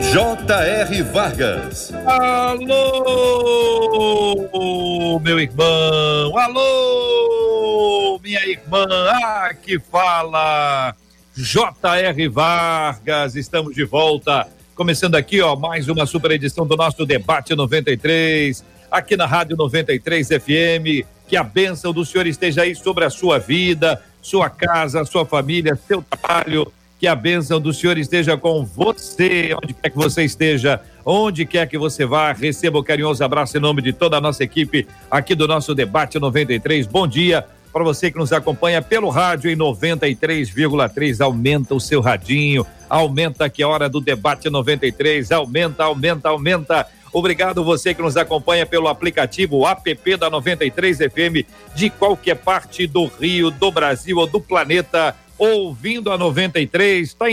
J.R. Vargas. Alô, meu irmão. Alô, minha irmã. Ah, que fala. J.R. Vargas. Estamos de volta. Começando aqui, ó, mais uma super edição do nosso debate 93 aqui na Rádio 93 FM. Que a bênção do Senhor esteja aí sobre a sua vida, sua casa, sua família, seu trabalho. Que a bênção do Senhor esteja com você, onde quer que você esteja, onde quer que você vá. Receba o um carinhoso abraço em nome de toda a nossa equipe aqui do nosso Debate 93. Bom dia para você que nos acompanha pelo rádio em 93,3. Aumenta o seu radinho, aumenta aqui a hora do Debate 93. Aumenta, aumenta, aumenta Obrigado você que nos acompanha pelo aplicativo app da 93 FM de qualquer parte do Rio, do Brasil ou do planeta, ouvindo a 93, está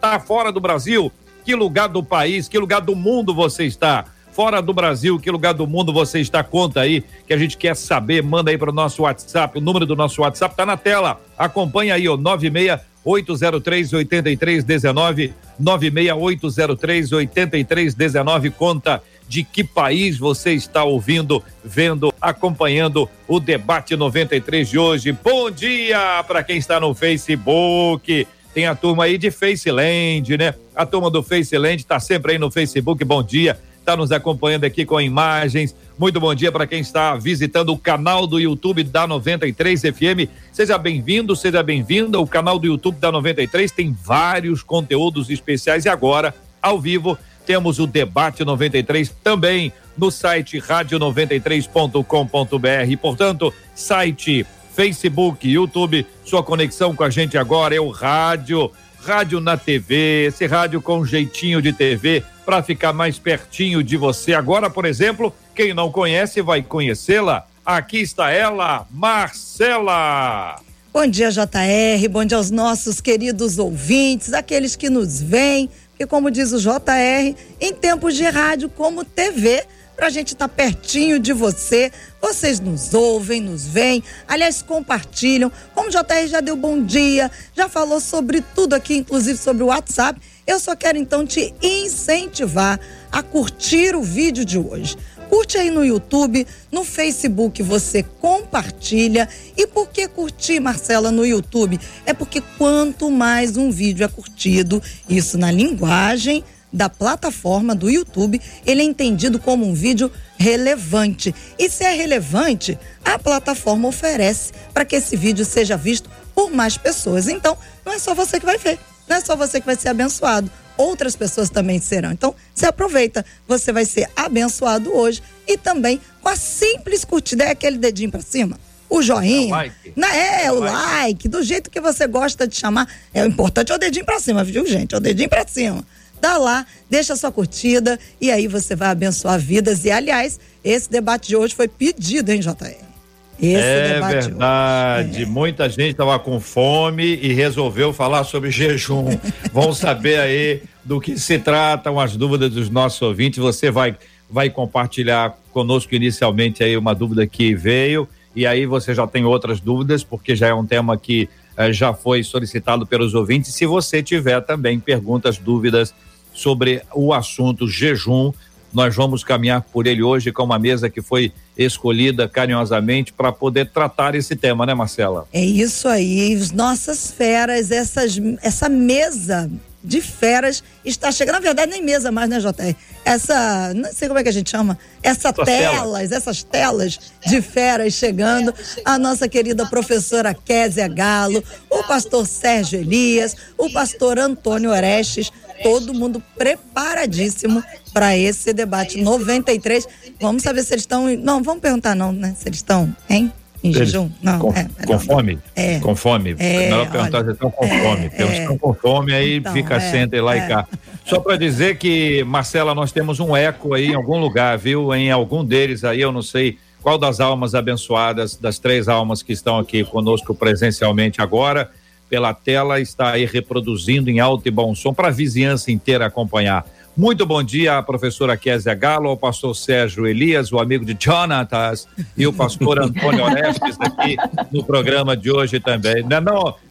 tá fora do Brasil? Que lugar do país, que lugar do mundo você está? Fora do Brasil, que lugar do mundo você está? Conta aí, que a gente quer saber. Manda aí para o nosso WhatsApp. O número do nosso WhatsApp está na tela. Acompanha aí, ó, 96 803 8319 96803 8319 conta de que país você está ouvindo, vendo, acompanhando o debate 93 de hoje. Bom dia para quem está no Facebook. Tem a turma aí de Faceland, né? A turma do Faceland está sempre aí no Facebook. Bom dia. Está nos acompanhando aqui com imagens. Muito bom dia para quem está visitando o canal do YouTube da 93 FM. Seja bem-vindo, seja bem-vinda. O canal do YouTube da 93 tem vários conteúdos especiais e agora, ao vivo, temos o Debate 93 também no site rádio93.com.br. Portanto, site, Facebook, YouTube, sua conexão com a gente agora é o rádio, rádio na TV, esse rádio com jeitinho de TV para ficar mais pertinho de você. Agora, por exemplo, quem não conhece vai conhecê-la. Aqui está ela, Marcela. Bom dia, JR. Bom dia aos nossos queridos ouvintes, aqueles que nos veem e como diz o JR, em tempos de rádio como TV, para a gente estar tá pertinho de você. Vocês nos ouvem, nos veem, aliás, compartilham. Como o JR já deu bom dia, já falou sobre tudo aqui, inclusive sobre o WhatsApp. Eu só quero então te incentivar a curtir o vídeo de hoje. Curte aí no YouTube, no Facebook você compartilha. E por que curtir, Marcela, no YouTube? É porque quanto mais um vídeo é curtido, isso na linguagem da plataforma do YouTube, ele é entendido como um vídeo relevante. E se é relevante, a plataforma oferece para que esse vídeo seja visto por mais pessoas. Então, não é só você que vai ver, não é só você que vai ser abençoado outras pessoas também serão. Então, se aproveita, você vai ser abençoado hoje e também com a simples curtida, é aquele dedinho para cima, o joinha, é o like, né? é, o like. like, do jeito que você gosta de chamar. É o importante é o dedinho para cima, viu, gente? É o dedinho para cima. Dá lá, deixa a sua curtida e aí você vai abençoar vidas. E aliás, esse debate de hoje foi pedido, hein, JR? Esse é verdade. É. Muita gente estava com fome e resolveu falar sobre jejum. Vão saber aí do que se tratam as dúvidas dos nossos ouvintes. Você vai, vai compartilhar conosco inicialmente aí uma dúvida que veio e aí você já tem outras dúvidas, porque já é um tema que eh, já foi solicitado pelos ouvintes. Se você tiver também perguntas, dúvidas sobre o assunto jejum, nós vamos caminhar por ele hoje com uma mesa que foi escolhida carinhosamente para poder tratar esse tema, né, Marcela? É isso aí. Nossas feras, essas, essa mesa de feras está chegando. Na verdade, nem mesa mais, né, JR? Essa, não sei como é que a gente chama, essa essas telas, telas, essas telas de feras chegando. A nossa querida professora Késia Galo, o pastor Sérgio Elias, o pastor Antônio Orestes todo mundo preparadíssimo para esse debate 93. Vamos saber se eles estão. Não, vamos perguntar, não, né? Se eles estão, hein? Em eles, jejum? Não, com, é, com fome? É. Com fome. É, Melhor perguntar olha, se estão com é, fome. É, estão com fome, aí então, fica é, senta lá e é. cá. Só para dizer que, Marcela, nós temos um eco aí em algum lugar, viu? Em algum deles aí, eu não sei qual das almas abençoadas, das três almas que estão aqui conosco presencialmente agora pela tela, está aí reproduzindo em alto e bom som para a vizinhança inteira acompanhar. Muito bom dia, a professora Kézia Galo, ao pastor Sérgio Elias, o amigo de Jonatas, e o pastor Antônio Orestes aqui no programa de hoje também. Não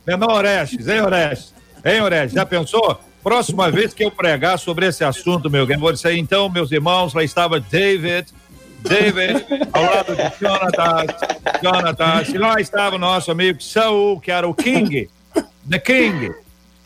é não, é Orestes, hein, Orestes? Hein, Orestes, já pensou? Próxima vez que eu pregar sobre esse assunto, meu, eu vou dizer, então, meus irmãos, lá estava David, David, ao lado de Jonatas, Jonatas, e lá estava o nosso amigo Saul, que era o King, the King,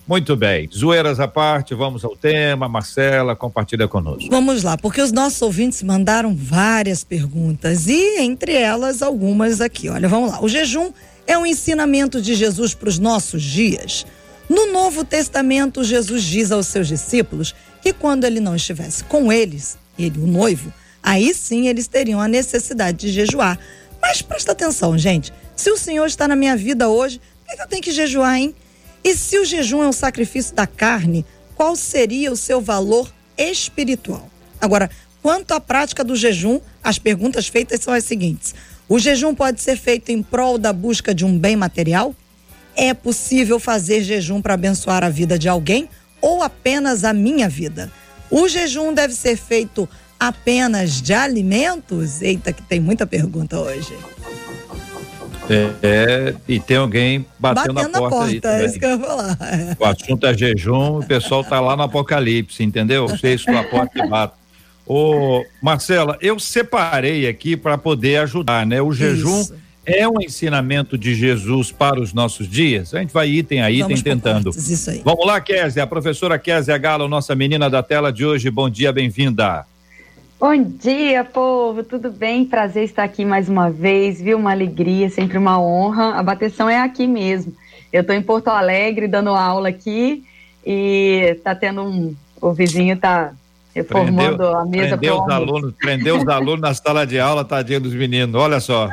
muito bem, zoeiras à parte, vamos ao tema. Marcela, compartilha conosco. Vamos lá, porque os nossos ouvintes mandaram várias perguntas e entre elas algumas aqui. Olha, vamos lá. O jejum é um ensinamento de Jesus para os nossos dias. No Novo Testamento, Jesus diz aos seus discípulos que quando ele não estivesse com eles, ele, o noivo, aí sim eles teriam a necessidade de jejuar. Mas presta atenção, gente. Se o Senhor está na minha vida hoje, por que eu tenho que jejuar, hein? E se o jejum é um sacrifício da carne, qual seria o seu valor espiritual? Agora, quanto à prática do jejum, as perguntas feitas são as seguintes: o jejum pode ser feito em prol da busca de um bem material? É possível fazer jejum para abençoar a vida de alguém ou apenas a minha vida? O jejum deve ser feito apenas de alimentos? Eita, que tem muita pergunta hoje. É, é, e tem alguém batendo, batendo na porta, porta aí também. É isso que eu ia falar. O assunto é jejum, o pessoal tá lá no apocalipse, entendeu? Vocês com a porta e batem. Ô, Marcela, eu separei aqui para poder ajudar, né? O jejum Isso. é um ensinamento de Jesus para os nossos dias. A gente vai item a item Vamos tentando. Vamos lá, Kézia, a professora Kézia Galo, nossa menina da tela de hoje. Bom dia, bem-vinda. Bom dia, povo, tudo bem? Prazer estar aqui mais uma vez, viu? Uma alegria, sempre uma honra. A bateção é aqui mesmo. Eu estou em Porto Alegre dando aula aqui e tá tendo um. O vizinho tá reformando prendeu, a mesa prendeu os alunos, prendeu os alunos na sala de aula, tadinho dos meninos, olha só.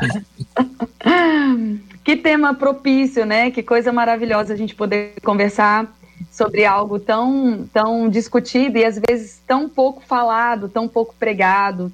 que tema propício, né? Que coisa maravilhosa a gente poder conversar sobre algo tão, tão discutido e às vezes tão pouco falado, tão pouco pregado.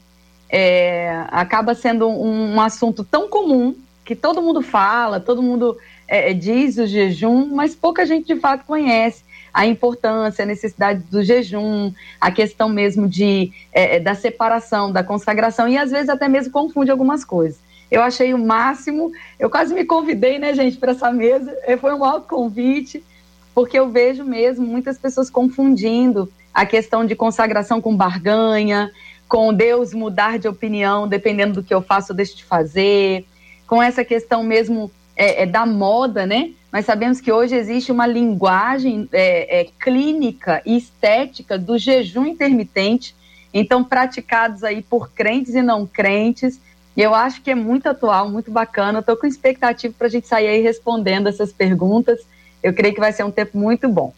É, acaba sendo um, um, assunto tão comum que todo mundo fala, todo mundo é, diz o jejum, mas pouca gente de fato conhece a importância, a necessidade do jejum, a questão mesmo de, é, é da separação, da consagração e às vezes até mesmo confunde algumas coisas. Eu achei o máximo, eu quase me convidei, né, gente, para essa mesa, foi um alto convite porque eu vejo mesmo muitas pessoas confundindo a questão de consagração com barganha, com Deus mudar de opinião dependendo do que eu faço ou deixo de fazer, com essa questão mesmo é, é, da moda, né? Nós sabemos que hoje existe uma linguagem é, é clínica e estética do jejum intermitente, então praticados aí por crentes e não crentes. E eu acho que é muito atual, muito bacana. Estou com expectativa para a gente sair aí respondendo essas perguntas eu creio que vai ser um tempo muito bom.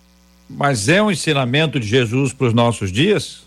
Mas é um ensinamento de Jesus para os nossos dias?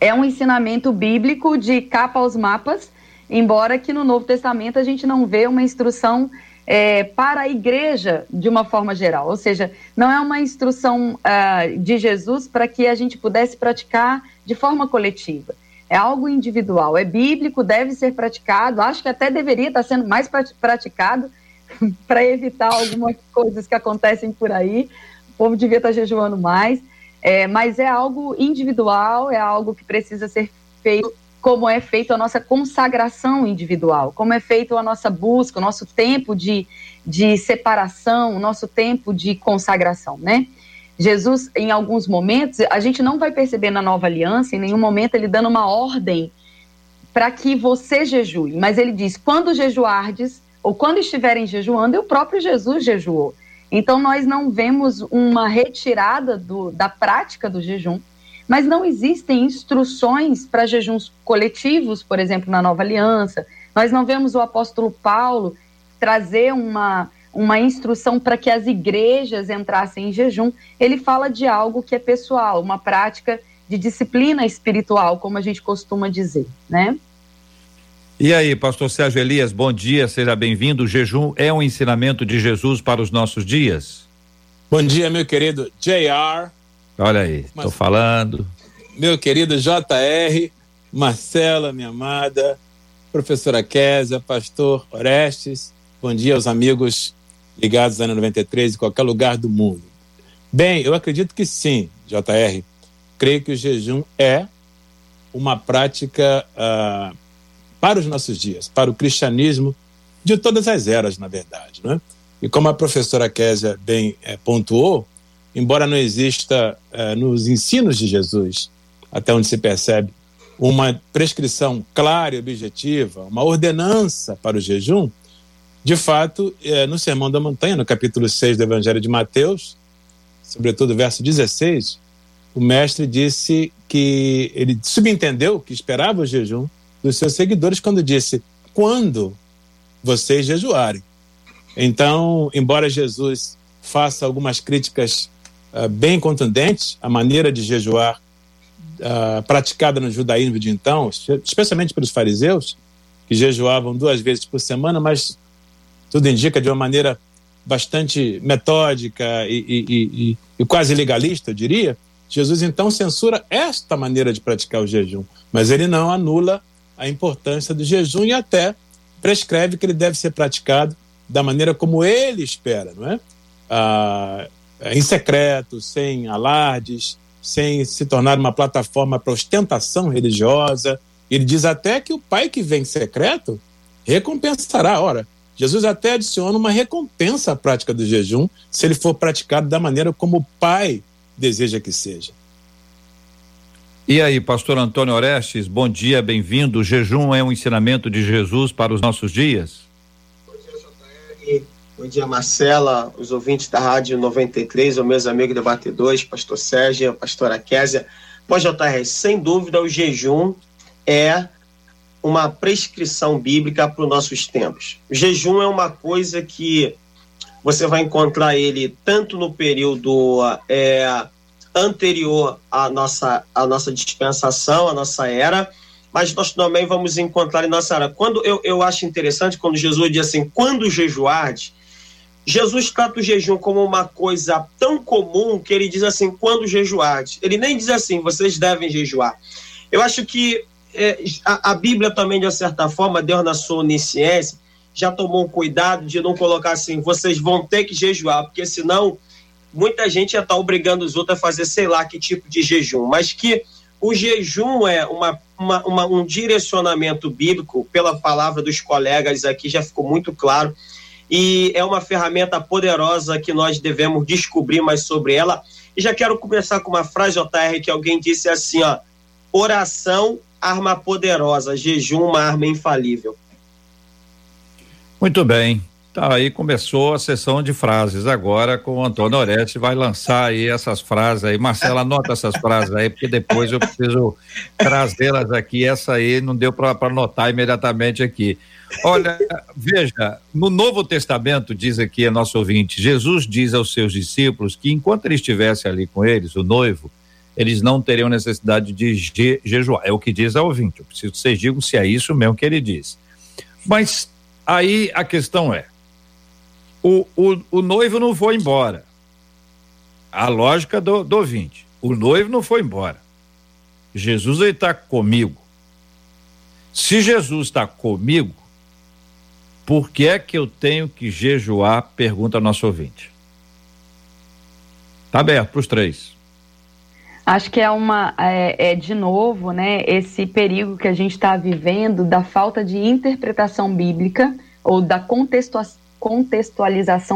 É um ensinamento bíblico de capa aos mapas, embora que no Novo Testamento a gente não vê uma instrução é, para a igreja de uma forma geral. Ou seja, não é uma instrução uh, de Jesus para que a gente pudesse praticar de forma coletiva. É algo individual, é bíblico, deve ser praticado, acho que até deveria estar sendo mais praticado para evitar algumas coisas que acontecem por aí. O povo devia estar tá jejuando mais, é, mas é algo individual, é algo que precisa ser feito como é feito a nossa consagração individual, como é feito a nossa busca, o nosso tempo de, de separação, o nosso tempo de consagração, né? Jesus, em alguns momentos, a gente não vai perceber na nova aliança, em nenhum momento, ele dando uma ordem para que você jejue, mas ele diz: quando jejuardes, ou quando estiverem jejuando, e o próprio Jesus jejuou. Então, nós não vemos uma retirada do, da prática do jejum, mas não existem instruções para jejuns coletivos, por exemplo, na Nova Aliança. Nós não vemos o apóstolo Paulo trazer uma, uma instrução para que as igrejas entrassem em jejum. Ele fala de algo que é pessoal, uma prática de disciplina espiritual, como a gente costuma dizer, né? E aí, pastor Sérgio Elias, bom dia, seja bem-vindo. O jejum é um ensinamento de Jesus para os nossos dias? Bom dia, meu querido JR. Olha aí, estou falando. Meu querido JR, Marcela, minha amada, professora Késia, pastor Orestes, bom dia aos amigos ligados à 93 em qualquer lugar do mundo. Bem, eu acredito que sim, JR. Creio que o jejum é uma prática uh, para os nossos dias, para o cristianismo de todas as eras, na verdade. Né? E como a professora Késia bem é, pontuou, embora não exista é, nos ensinos de Jesus, até onde se percebe, uma prescrição clara e objetiva, uma ordenança para o jejum, de fato, é, no Sermão da Montanha, no capítulo 6 do Evangelho de Mateus, sobretudo verso 16, o mestre disse que ele subentendeu que esperava o jejum dos seus seguidores quando disse: quando vocês jejuarem. Então, embora Jesus faça algumas críticas uh, bem contundentes à maneira de jejuar uh, praticada no judaísmo de então, especialmente pelos fariseus, que jejuavam duas vezes por semana, mas tudo indica de uma maneira bastante metódica e, e, e, e, quase legalista, eu diria. Jesus então censura esta maneira de praticar o jejum, mas ele não anula a importância do jejum e até prescreve que ele deve ser praticado da maneira como ele espera, não é? Ah, em secreto, sem alardes, sem se tornar uma plataforma para ostentação religiosa. Ele diz até que o pai que vem em secreto recompensará. Ora, Jesus até adiciona uma recompensa à prática do jejum se ele for praticado da maneira como o pai deseja que seja. E aí, pastor Antônio Orestes, bom dia, bem-vindo. Jejum é um ensinamento de Jesus para os nossos dias? Bom dia, Marcela, os ouvintes da Rádio 93, os meus amigos debatedores, pastor Sérgio, pastora Késia. Bom, JR, sem dúvida, o jejum é uma prescrição bíblica para os nossos tempos. O jejum é uma coisa que você vai encontrar ele tanto no período é, anterior à nossa, à nossa dispensação, à nossa era, mas nós também vamos encontrar em nossa era. Quando eu, eu acho interessante quando Jesus diz assim: quando jejuardes, Jesus trata o jejum como uma coisa tão comum que ele diz assim: quando jejuardes. Ele nem diz assim, vocês devem jejuar. Eu acho que é, a, a, Bíblia também, de uma certa forma, Deus na sua onisciência, já tomou um cuidado de não colocar assim, vocês vão ter que jejuar, porque senão muita gente ia estar obrigando os outros a fazer sei lá que tipo de jejum, mas que o jejum é uma, uma, uma um direcionamento bíblico, pela palavra dos colegas aqui já ficou muito claro e é uma ferramenta poderosa que nós devemos descobrir mais sobre ela. E já quero começar com uma frase, JR, que alguém disse assim, ó, oração, arma poderosa, jejum, uma arma infalível. Muito bem. Tá, aí começou a sessão de frases agora com o Antônio Oreste vai lançar aí essas frases aí. Marcela, anota essas frases aí, porque depois eu preciso trazê-las aqui. Essa aí não deu para anotar imediatamente aqui. Olha, veja, no Novo Testamento, diz aqui a nosso ouvinte, Jesus diz aos seus discípulos que enquanto ele estivesse ali com eles, o noivo, eles não teriam necessidade de je jejuar. É o que diz a ouvinte. Eu preciso que vocês digam se é isso mesmo que ele diz. Mas aí a questão é: o, o, o noivo não foi embora. A lógica do, do ouvinte. O noivo não foi embora. Jesus está comigo. Se Jesus está comigo, por que é que eu tenho que jejuar? Pergunta nosso ouvinte. Tá aberto para os três. Acho que é uma é, é, de novo, né, esse perigo que a gente está vivendo da falta de interpretação bíblica ou da contextualização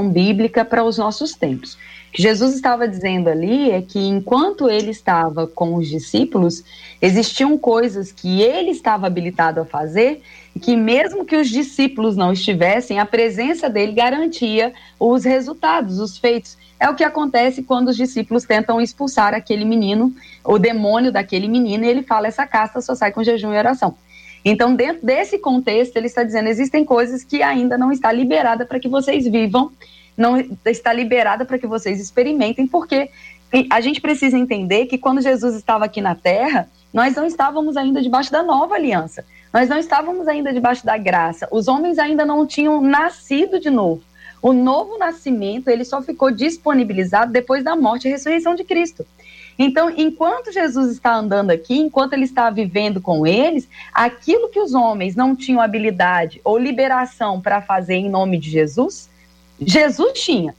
bíblica para os nossos tempos. O que Jesus estava dizendo ali é que enquanto ele estava com os discípulos, existiam coisas que ele estava habilitado a fazer e que mesmo que os discípulos não estivessem, a presença dele garantia os resultados, os feitos. É o que acontece quando os discípulos tentam expulsar aquele menino, o demônio daquele menino, e ele fala: essa casta só sai com jejum e oração. Então, dentro desse contexto, ele está dizendo: existem coisas que ainda não está liberada para que vocês vivam, não está liberada para que vocês experimentem, porque a gente precisa entender que quando Jesus estava aqui na Terra, nós não estávamos ainda debaixo da nova aliança. Nós não estávamos ainda debaixo da graça. Os homens ainda não tinham nascido de novo. O novo nascimento, ele só ficou disponibilizado depois da morte e ressurreição de Cristo. Então, enquanto Jesus está andando aqui, enquanto ele está vivendo com eles, aquilo que os homens não tinham habilidade ou liberação para fazer em nome de Jesus, Jesus tinha.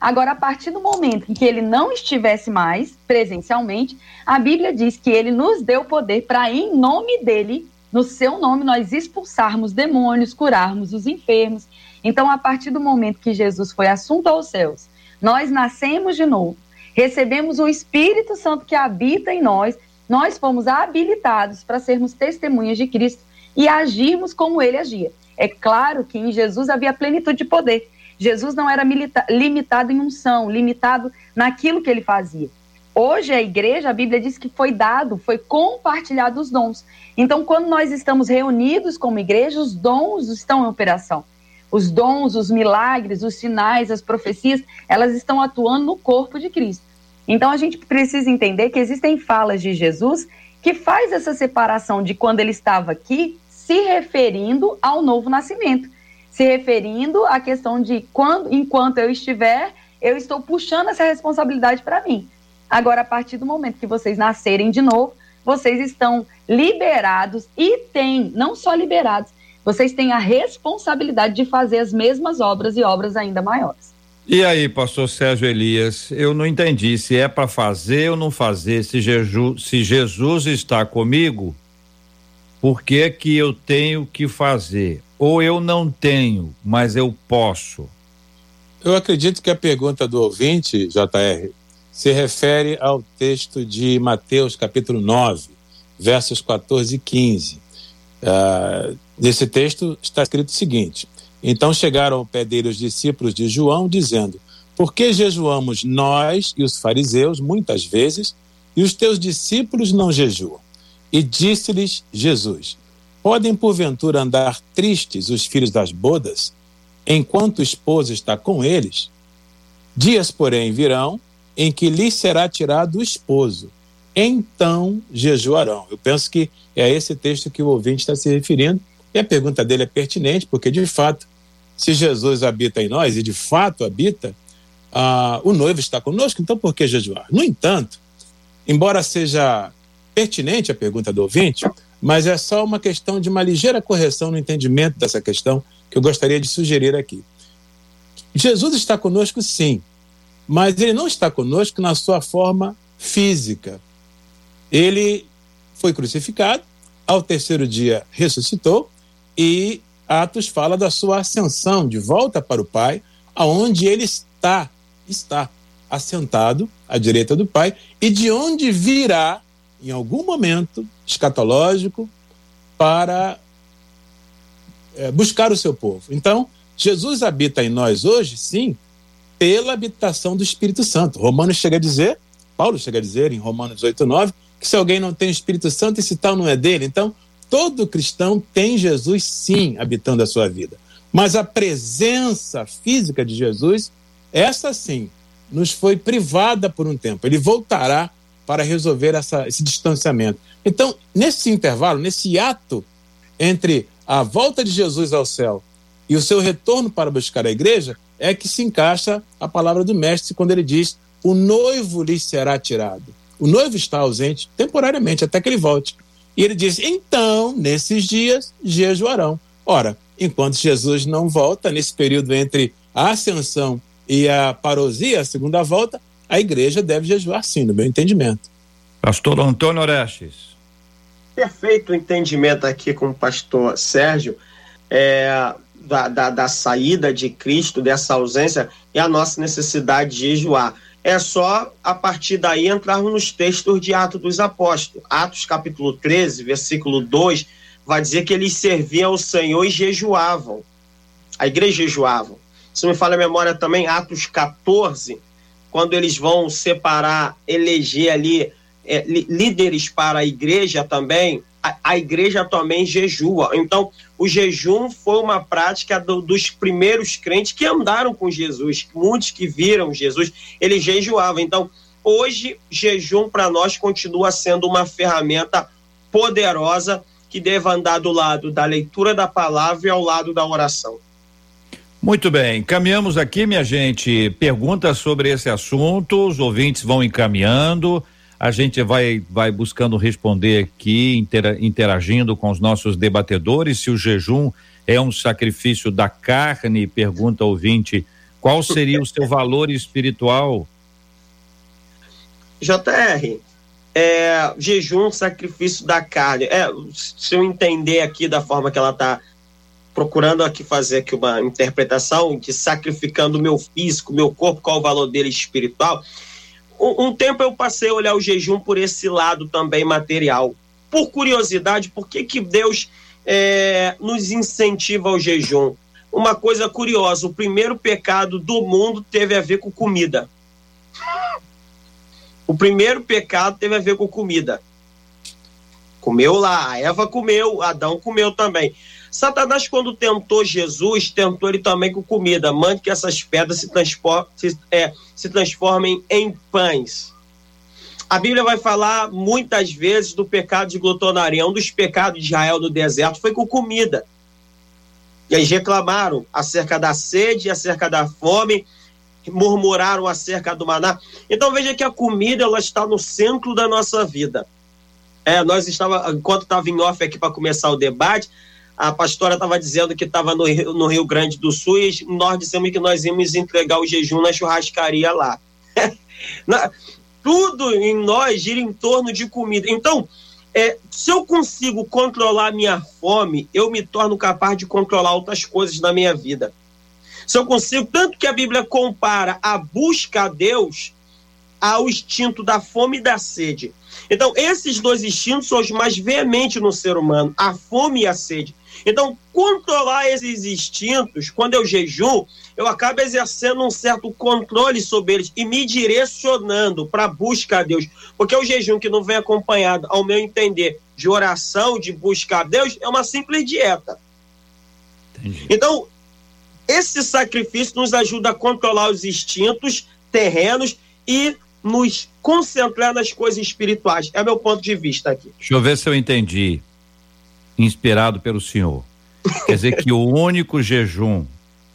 Agora, a partir do momento em que ele não estivesse mais presencialmente, a Bíblia diz que ele nos deu poder para, em nome dele, no seu nome, nós expulsarmos demônios, curarmos os enfermos. Então, a partir do momento que Jesus foi assunto aos céus, nós nascemos de novo, recebemos o Espírito Santo que habita em nós, nós fomos habilitados para sermos testemunhas de Cristo e agirmos como ele agia. É claro que em Jesus havia plenitude de poder. Jesus não era limitado em unção, limitado naquilo que ele fazia. Hoje a igreja, a Bíblia diz que foi dado, foi compartilhado os dons. Então, quando nós estamos reunidos como igreja, os dons estão em operação. Os dons, os milagres, os sinais, as profecias, elas estão atuando no corpo de Cristo. Então a gente precisa entender que existem falas de Jesus que faz essa separação de quando ele estava aqui, se referindo ao novo nascimento, se referindo à questão de quando, enquanto eu estiver, eu estou puxando essa responsabilidade para mim. Agora, a partir do momento que vocês nascerem de novo, vocês estão liberados e têm, não só liberados, vocês têm a responsabilidade de fazer as mesmas obras e obras ainda maiores. E aí, pastor Sérgio Elias, eu não entendi se é para fazer ou não fazer, se, Jeju, se Jesus está comigo, por que que eu tenho que fazer? Ou eu não tenho, mas eu posso? Eu acredito que a pergunta do ouvinte, JR, se refere ao texto de Mateus, capítulo 9, versos 14 e 15. Uh, nesse texto está escrito o seguinte: então chegaram ao pé dele os discípulos de João, dizendo: Por que jejuamos nós e os fariseus muitas vezes, e os teus discípulos não jejuam? E disse-lhes Jesus: Podem porventura andar tristes os filhos das bodas, enquanto o esposo está com eles? Dias, porém, virão em que lhes será tirado o esposo, então jejuarão. Eu penso que é a esse texto que o ouvinte está se referindo, e a pergunta dele é pertinente, porque de fato se Jesus habita em nós, e de fato habita, ah, o noivo está conosco, então por que jejuar? No entanto, embora seja pertinente a pergunta do ouvinte, mas é só uma questão de uma ligeira correção no entendimento dessa questão que eu gostaria de sugerir aqui. Jesus está conosco, sim, mas ele não está conosco na sua forma física. Ele foi crucificado, ao terceiro dia ressuscitou e Atos fala da sua ascensão de volta para o Pai, aonde ele está, está assentado à direita do Pai, e de onde virá, em algum momento escatológico, para é, buscar o seu povo. Então, Jesus habita em nós hoje, sim, pela habitação do Espírito Santo. Romanos chega a dizer, Paulo chega a dizer em Romanos 8, 9, que se alguém não tem o Espírito Santo, esse tal não é dele. Então, Todo cristão tem Jesus, sim, habitando a sua vida. Mas a presença física de Jesus, essa sim, nos foi privada por um tempo. Ele voltará para resolver essa, esse distanciamento. Então, nesse intervalo, nesse ato entre a volta de Jesus ao céu e o seu retorno para buscar a igreja, é que se encaixa a palavra do Mestre quando ele diz: O noivo lhe será tirado. O noivo está ausente temporariamente até que ele volte. E ele diz: então, nesses dias, jejuarão. Ora, enquanto Jesus não volta, nesse período entre a ascensão e a parousia, a segunda volta, a igreja deve jejuar sim, no meu entendimento. Pastor Antônio Orestes. Perfeito entendimento aqui com o pastor Sérgio. É, da, da, da, saída de Cristo, dessa ausência, e a nossa necessidade de jejuar é só a partir daí entrarmos nos textos de Atos dos Apóstolos. Atos capítulo 13, versículo 2, vai dizer que eles serviam ao Senhor e jejuavam. A igreja jejuava. Se me fala a memória também, Atos 14, quando eles vão separar, eleger ali é, líderes para a igreja também, a, a, igreja também jejua. Então, o jejum foi uma prática do, dos primeiros crentes que andaram com Jesus, muitos que viram Jesus, eles jejuavam. Então, hoje, jejum para nós continua sendo uma ferramenta poderosa que deve andar do lado da leitura da palavra e ao lado da oração. Muito bem, caminhamos aqui, minha gente. Perguntas sobre esse assunto, os ouvintes vão encaminhando. A gente vai, vai buscando responder aqui, intera, interagindo com os nossos debatedores, se o jejum é um sacrifício da carne? Pergunta ouvinte. Qual seria o seu valor espiritual? JR, é, jejum, sacrifício da carne. É, se eu entender aqui da forma que ela está procurando aqui fazer aqui uma interpretação de sacrificando meu físico, meu corpo, qual o valor dele espiritual. Um, um tempo eu passei a olhar o jejum por esse lado também material. Por curiosidade, por que, que Deus é, nos incentiva ao jejum? Uma coisa curiosa: o primeiro pecado do mundo teve a ver com comida. O primeiro pecado teve a ver com comida. Comeu lá, Eva comeu, Adão comeu também. Satanás, quando tentou Jesus, tentou ele também com comida. Mande que essas pedras se, se, é, se transformem em pães. A Bíblia vai falar muitas vezes do pecado de glutonaria. Um dos pecados de Israel no deserto foi com comida. E eles reclamaram acerca da sede, acerca da fome, murmuraram acerca do maná. Então veja que a comida ela está no centro da nossa vida. É, nós estava enquanto estava em off aqui para começar o debate, a pastora estava dizendo que estava no, no, Rio Grande do Sul e nós dissemos que nós íamos entregar o jejum na churrascaria lá. na, tudo em nós gira em torno de comida. Então, é, se eu consigo controlar minha fome, eu me torno capaz de controlar outras coisas na minha vida. Se eu consigo, tanto que a Bíblia compara a busca a Deus ao instinto da fome e da sede. Então, esses dois instintos são os mais veementes no ser humano, a fome e a sede. Então, controlar esses instintos, quando eu jejum, eu acabo exercendo um certo controle sobre eles e me direcionando para a busca a Deus. Porque o jejum que não vem acompanhado, ao meu entender, de oração, de buscar a Deus, é uma simples dieta. Entendi. Então, esse sacrifício nos ajuda a controlar os instintos terrenos e nos concentrar nas coisas espirituais. É meu ponto de vista aqui. Deixa eu ver se eu entendi. Inspirado pelo senhor. Quer dizer que o único jejum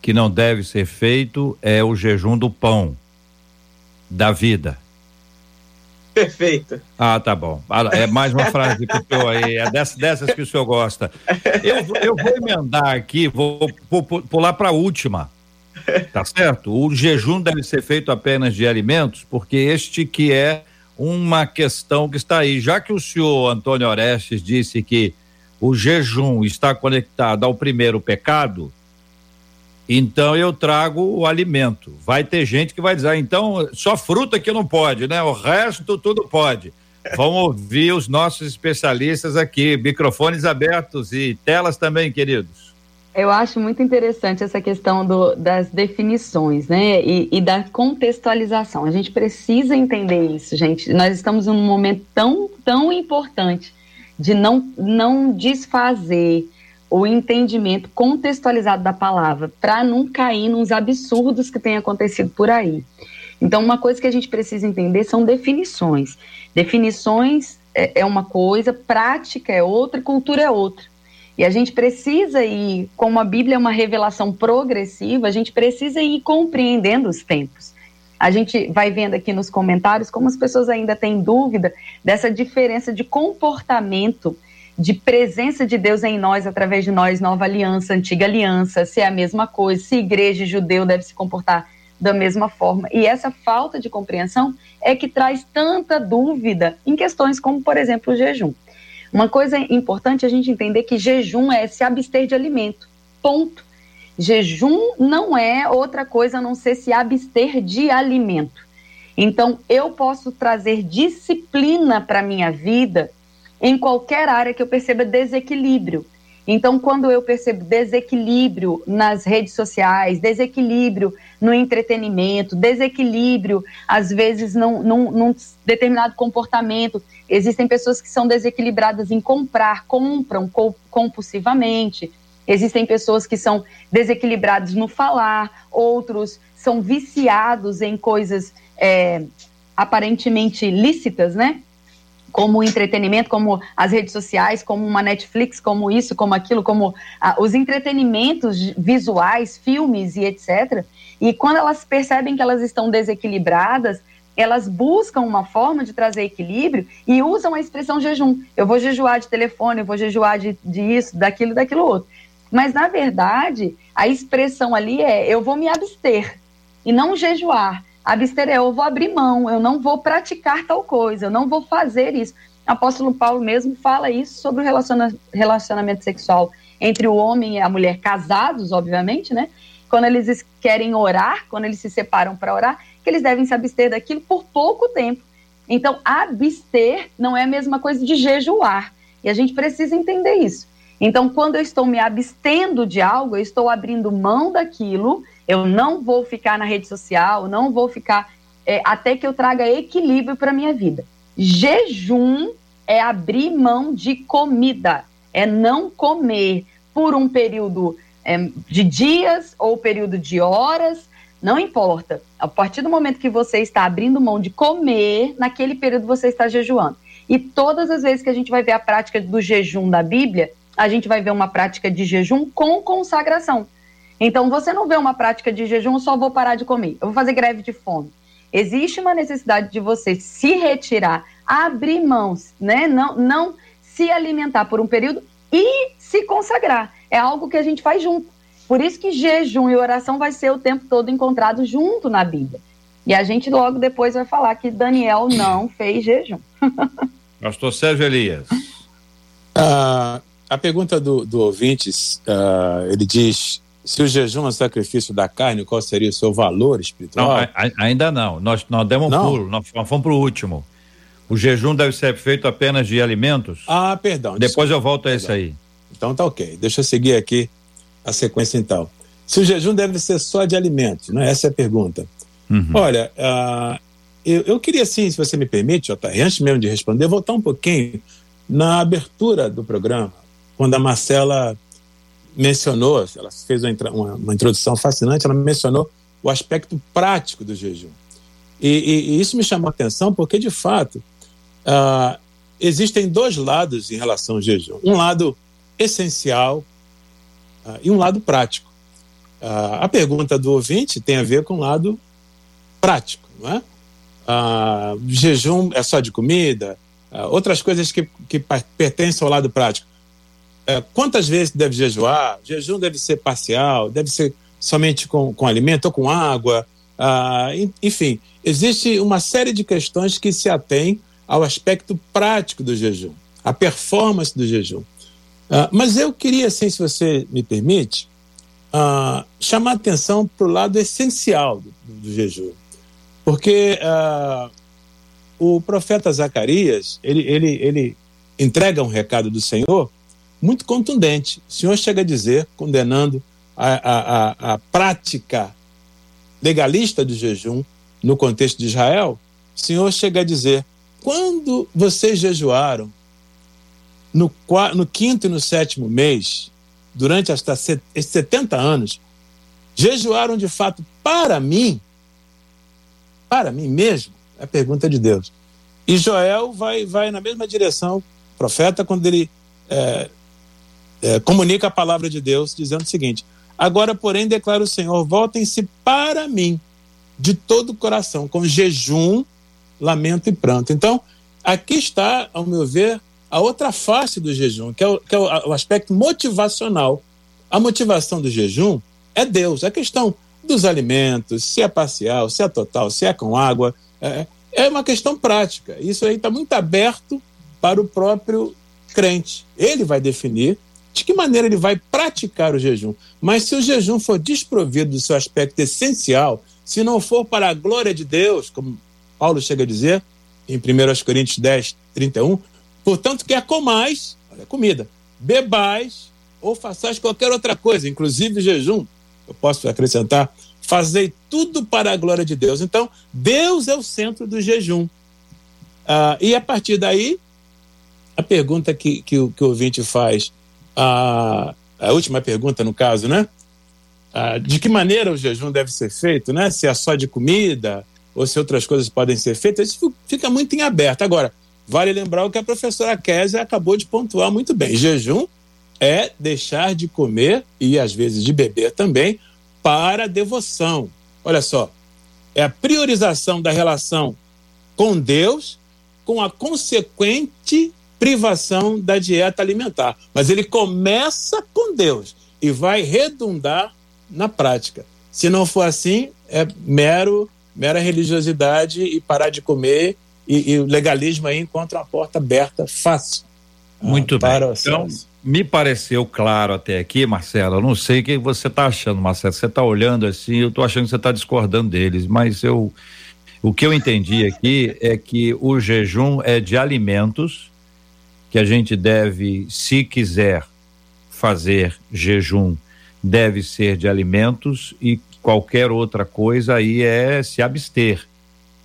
que não deve ser feito é o jejum do pão da vida. Perfeito. Ah, tá bom. Ah, é mais uma frase que o senhor aí, é dessas, dessas que o senhor gosta. Eu, eu vou emendar aqui, vou, vou pular para a última. Tá certo? O jejum deve ser feito apenas de alimentos, porque este que é uma questão que está aí. Já que o senhor Antônio Orestes disse que o jejum está conectado ao primeiro pecado, então eu trago o alimento. Vai ter gente que vai dizer, ah, então só fruta que não pode, né? O resto tudo pode. Vamos ouvir os nossos especialistas aqui, microfones abertos e telas também, queridos. Eu acho muito interessante essa questão do, das definições, né? E, e, da contextualização. A gente precisa entender isso, gente. Nós estamos num momento tão, tão importante de não, não desfazer o entendimento contextualizado da palavra, para não cair nos absurdos que têm acontecido por aí. Então, uma coisa que a gente precisa entender são definições. Definições é, é uma coisa, prática é outra, cultura é outra. E a gente precisa ir, como a Bíblia é uma revelação progressiva, a gente precisa ir compreendendo os tempos. A gente vai vendo aqui nos comentários como as pessoas ainda têm dúvida dessa diferença de comportamento de presença de Deus em nós, através de nós, nova aliança, antiga aliança, se é a mesma coisa, se igreja e judeu deve se comportar da mesma forma. E essa falta de compreensão é que traz tanta dúvida em questões como, por exemplo, o jejum. Uma coisa importante é a gente entender que jejum é se abster de alimento. Ponto. Jejum não é outra coisa a não ser se abster de alimento. Então, eu posso trazer disciplina para minha vida em qualquer área que eu perceba desequilíbrio. Então, quando eu percebo desequilíbrio nas redes sociais, desequilíbrio no entretenimento, desequilíbrio, às vezes, num, num, num, determinado comportamento, existem pessoas que são desequilibradas em comprar, compram compulsivamente, existem pessoas que são desequilibradas no falar, outros são viciados em coisas é, aparentemente lícitas, né? como entretenimento, como as redes sociais, como uma Netflix, como isso, como aquilo, como ah, os entretenimentos visuais, filmes e etc. E quando elas percebem que elas estão desequilibradas, elas buscam uma forma de trazer equilíbrio e usam a expressão jejum. Eu vou jejuar de telefone, eu vou jejuar de, de isso, daquilo, daquilo outro. Mas, na verdade, a expressão ali é: eu vou me abster e não jejuar. Abster é eu vou abrir mão, eu não vou praticar tal coisa, eu não vou fazer isso. O apóstolo Paulo mesmo fala isso sobre o relaciona relacionamento sexual entre o homem e a mulher, casados, obviamente, né? Quando eles querem orar, quando eles se separam para orar, que eles devem se abster daquilo por pouco tempo. Então, abster não é a mesma coisa de jejuar. E a gente precisa entender isso. Então, quando eu estou me abstendo de algo, eu estou abrindo mão daquilo, eu não vou ficar na rede social, não vou ficar é, até que eu traga equilíbrio para minha vida. Jejum é abrir mão de comida, é não comer por um período é, de dias ou período de horas, não importa. A partir do momento que você está abrindo mão de comer, naquele período você está jejuando. E todas as vezes que a gente vai ver a prática do jejum da Bíblia, a gente vai ver uma prática de jejum com consagração. Então você não vê uma prática de jejum, só vou parar de comer, eu vou fazer greve de fome. Existe uma necessidade de você se retirar, abrir mãos, né? Não, não se alimentar por um período e se consagrar. É algo que a gente faz junto. Por isso que jejum e oração vai ser o tempo todo encontrado junto na Bíblia. E a gente logo depois vai falar que Daniel não fez jejum. Pastor Sérgio Elias. Ah, a pergunta do, do ouvinte, uh, ele diz: se o jejum é sacrifício da carne, qual seria o seu valor espiritual? Não, a, ainda não. Nós, nós demos um pulo, nós fomos para o último. O jejum deve ser feito apenas de alimentos? Ah, perdão. Depois desculpa, eu volto a esse aí. Então tá ok. Deixa eu seguir aqui a sequência então. Se o jejum deve ser só de alimentos, né? Essa é a pergunta. Uhum. Olha, uh, eu, eu, queria sim, se você me permite, Otávio, antes mesmo de responder, voltar um pouquinho na abertura do programa, quando a Marcela mencionou, ela fez uma, uma, introdução fascinante, ela mencionou o aspecto prático do jejum. E, e, e isso me chamou a atenção porque, de fato, uh, existem dois lados em relação ao jejum. Um lado essencial, uh, e um lado prático. Uh, a pergunta do ouvinte tem a ver com o lado prático, não é? Jejum é só de comida, outras coisas que, que pertencem ao lado prático. Quantas vezes deve jejuar? Jejum deve ser parcial, deve ser somente com, com alimento ou com água. enfim, existe uma série de questões que se atêm ao aspecto prático do jejum, a performance do jejum. Uh, mas eu queria, assim, se você me permite, uh, chamar atenção para o lado essencial do, do jejum. Porque uh, o profeta Zacarias, ele, ele, ele entrega um recado do Senhor muito contundente. O Senhor chega a dizer, condenando a, a, a, a prática legalista do jejum no contexto de Israel, o Senhor chega a dizer: quando vocês jejuaram, no, no quinto e no sétimo mês, durante hasta 70 anos, jejuaram de fato para mim, para mim mesmo? É a pergunta de Deus. E Joel vai, vai na mesma direção, profeta, quando ele é, é, comunica a palavra de Deus, dizendo o seguinte: Agora, porém, declara o Senhor: voltem-se para mim de todo o coração, com jejum, lamento e pranto. Então, aqui está, ao meu ver, a outra face do jejum, que é, o, que é o, aspecto motivacional. A motivação do jejum é Deus. A questão dos alimentos, se é parcial, se é total, se é com água, é, é uma questão prática. Isso aí está muito aberto para o próprio crente. Ele vai definir de que maneira ele vai praticar o jejum. Mas se o jejum for desprovido do seu aspecto essencial, se não for para a glória de Deus, como Paulo chega a dizer em 1 Coríntios 10, 31, Portanto, quer comais, olha, comida, bebais ou façais qualquer outra coisa, inclusive jejum. Eu posso acrescentar, fazei tudo para a glória de Deus. Então, Deus é o centro do jejum. Ah, e a partir daí, a pergunta que, que, que o ouvinte faz, a, a última pergunta no caso, né? De que maneira o jejum deve ser feito, né? Se é só de comida ou se outras coisas podem ser feitas, isso fica muito em aberto. Agora, Vale lembrar o que a professora Kézia acabou de pontuar muito bem. Jejum é deixar de comer e às vezes de beber também para devoção. Olha só, é a priorização da relação com Deus com a consequente privação da dieta alimentar. Mas ele começa com Deus e vai redundar na prática. Se não for assim, é mero, mera religiosidade e parar de comer e, o legalismo aí encontra uma porta aberta fácil. Muito ah, bem. Então, me pareceu claro até aqui, Marcelo. Eu não sei o que você está achando, Marcelo. Você está olhando assim, eu estou achando que você está discordando deles, mas eu. O que eu entendi aqui é que o jejum é de alimentos que a gente deve, se quiser fazer jejum, deve ser de alimentos e qualquer outra coisa aí é se abster,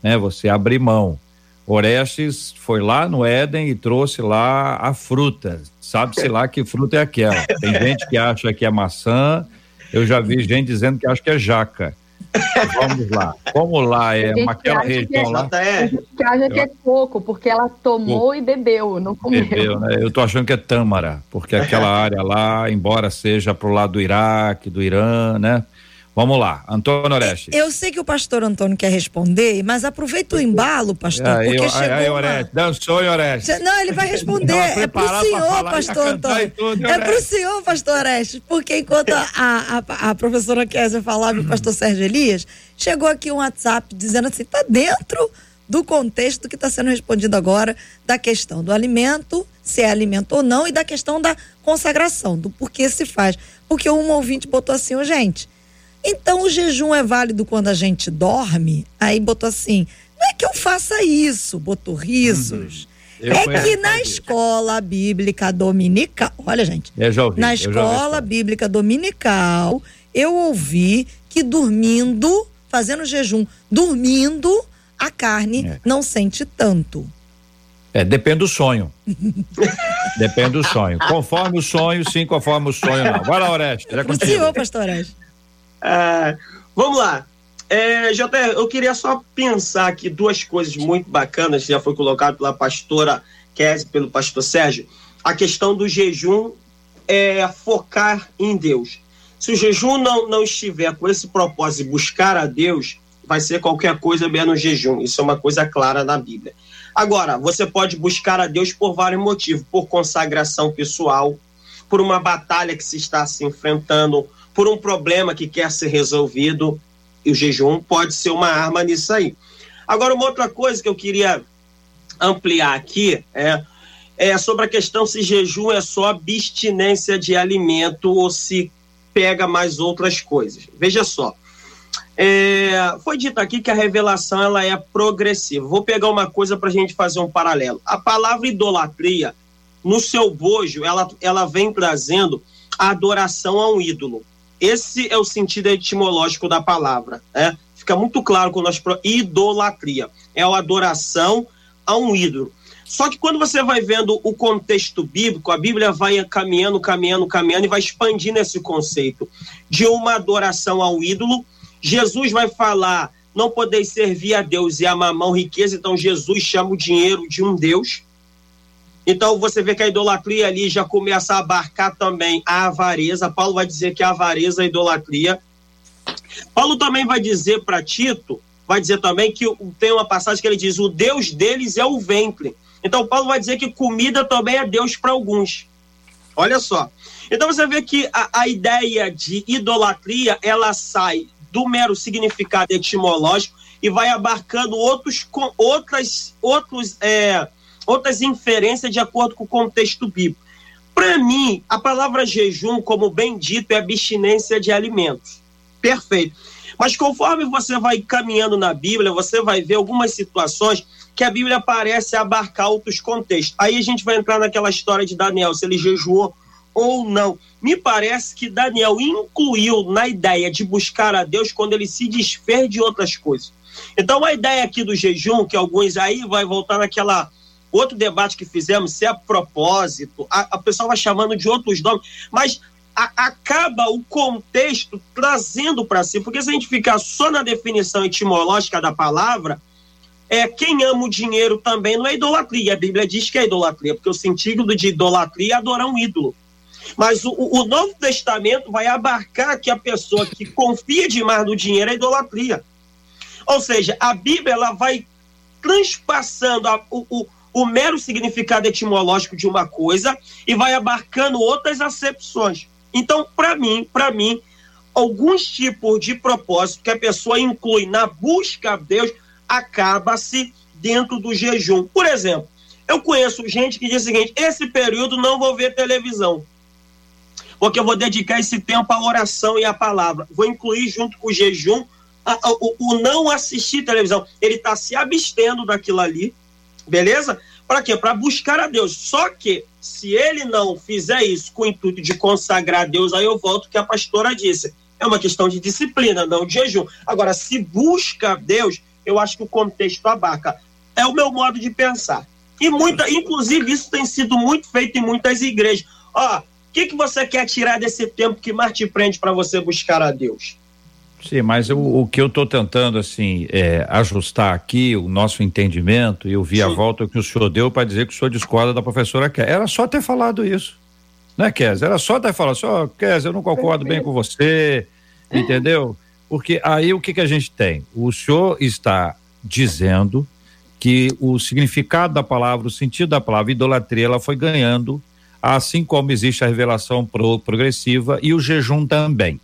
né? Você abrir mão. Orestes foi lá no Éden e trouxe lá a fruta. Sabe-se lá que fruta é aquela. Tem gente que acha que é maçã, eu já vi gente dizendo que acha que é jaca. Vamos lá. Como lá é aquela região é, lá. A gente acha que é coco, porque ela tomou e bebeu, não comeu. Bebeu, né? Eu tô achando que é tâmara, porque aquela área lá, embora seja pro lado do Iraque, do Irã, né? Vamos lá, Antônio Oreste. Eu sei que o pastor Antônio quer responder, mas aproveita o embalo, pastor, aí, porque eu, chegou aí, Oreste, uma... dançou, Oreste. Não, ele vai responder, é pro senhor, pastor Antônio. Tudo, é pro senhor, pastor Oreste, porque enquanto a, a, a professora Kézia falava e o pastor Sérgio Elias, chegou aqui um WhatsApp dizendo assim, tá dentro do contexto que está sendo respondido agora da questão do alimento, se é alimento ou não, e da questão da consagração, do porquê se faz. Porque um ouvinte botou assim, oh, gente, então o jejum é válido quando a gente dorme? Aí botou assim: não é que eu faça isso, botou risos. Uhum. É que na escola bíblica dominical, olha gente, ouvi, na escola bíblica dominical, eu ouvi que dormindo, fazendo jejum, dormindo, a carne é. não sente tanto. É, depende do sonho. depende do sonho. Conforme o sonho, sim, conforme o sonho, não. Vai lá, Oreste. É contigo. Senhor, pastor Oreste. Ah, vamos lá. É, eu queria só pensar aqui duas coisas muito bacanas já foi colocado pela pastora Kézia, pelo pastor Sérgio. A questão do jejum é focar em Deus. Se o jejum não, não estiver com esse propósito de buscar a Deus, vai ser qualquer coisa menos jejum. Isso é uma coisa clara na Bíblia. Agora, você pode buscar a Deus por vários motivos: por consagração pessoal, por uma batalha que se está se enfrentando, por um problema que quer ser resolvido, e o jejum pode ser uma arma nisso aí. Agora, uma outra coisa que eu queria ampliar aqui é, é sobre a questão se jejum é só abstinência de alimento ou se pega mais outras coisas. Veja só. É, foi dito aqui que a revelação ela é progressiva. Vou pegar uma coisa para a gente fazer um paralelo. A palavra idolatria, no seu bojo, ela, ela vem trazendo a adoração a um ídolo. Esse é o sentido etimológico da palavra. Né? Fica muito claro quando nós idolatria é a adoração a um ídolo. Só que quando você vai vendo o contexto bíblico, a Bíblia vai caminhando, caminhando, caminhando e vai expandindo esse conceito de uma adoração ao ídolo. Jesus vai falar: não podeis servir a Deus e a mamão riqueza, então Jesus chama o dinheiro de um Deus. Então você vê que a idolatria ali já começa a abarcar também a avareza. Paulo vai dizer que a avareza é idolatria. Paulo também vai dizer para Tito, vai dizer também que tem uma passagem que ele diz: o Deus deles é o ventre. Então Paulo vai dizer que comida também é Deus para alguns. Olha só. Então você vê que a, a ideia de idolatria ela sai do mero significado etimológico e vai abarcando outros, outras, outros é, outras inferências de acordo com o contexto bíblico. Para mim, a palavra jejum, como bem dito, é abstinência de alimentos. Perfeito. Mas conforme você vai caminhando na Bíblia, você vai ver algumas situações que a Bíblia parece abarcar outros contextos. Aí a gente vai entrar naquela história de Daniel, se ele jejuou ou não. Me parece que Daniel incluiu na ideia de buscar a Deus quando ele se desfez de outras coisas. Então a ideia aqui do jejum, que alguns aí vai voltar naquela outro debate que fizemos, se é a propósito, a, a pessoa vai chamando de outros nomes, mas a, acaba o contexto trazendo para si, porque se a gente ficar só na definição etimológica da palavra, é quem ama o dinheiro também não é idolatria. A Bíblia diz que é idolatria, porque o sentido de idolatria é adorar um ídolo. Mas o, o Novo Testamento vai abarcar que a pessoa que confia demais no dinheiro é idolatria. Ou seja, a Bíblia ela vai transpassando a, o, o mero significado etimológico de uma coisa e vai abarcando outras acepções. Então, para mim, para mim, alguns tipos de propósito que a pessoa inclui na busca a Deus acaba-se dentro do jejum. Por exemplo, eu conheço gente que diz o seguinte: esse período não vou ver televisão, porque eu vou dedicar esse tempo à oração e à palavra. Vou incluir junto com o jejum a, a, o, o, não assistir televisão. Ele está se abstendo daquilo ali, beleza? Para quê? Para buscar a Deus. Só que se ele não fizer isso com o intuito de consagrar a Deus, aí eu volto que a pastora disse. É uma questão de disciplina, não de jejum. Agora, se busca a Deus, eu acho que o contexto abaca. É o meu modo de pensar. E muita, inclusive, isso tem sido muito feito em muitas igrejas. Ó, o que, que você quer tirar desse tempo que mais te prende para você buscar a Deus? Sim, mas o, o que eu estou tentando assim é, ajustar aqui o nosso entendimento, e eu vi Sim. a volta que o senhor deu para dizer que o senhor discorda da professora Kézia. Era só ter falado isso. Né, Kézia? Era só ter falado assim, ó, oh, Kézia, eu não concordo bem com você, entendeu? Porque aí o que, que a gente tem? O senhor está dizendo que o significado da palavra, o sentido da palavra idolatria, ela foi ganhando, assim como existe a revelação pro, progressiva e o jejum também.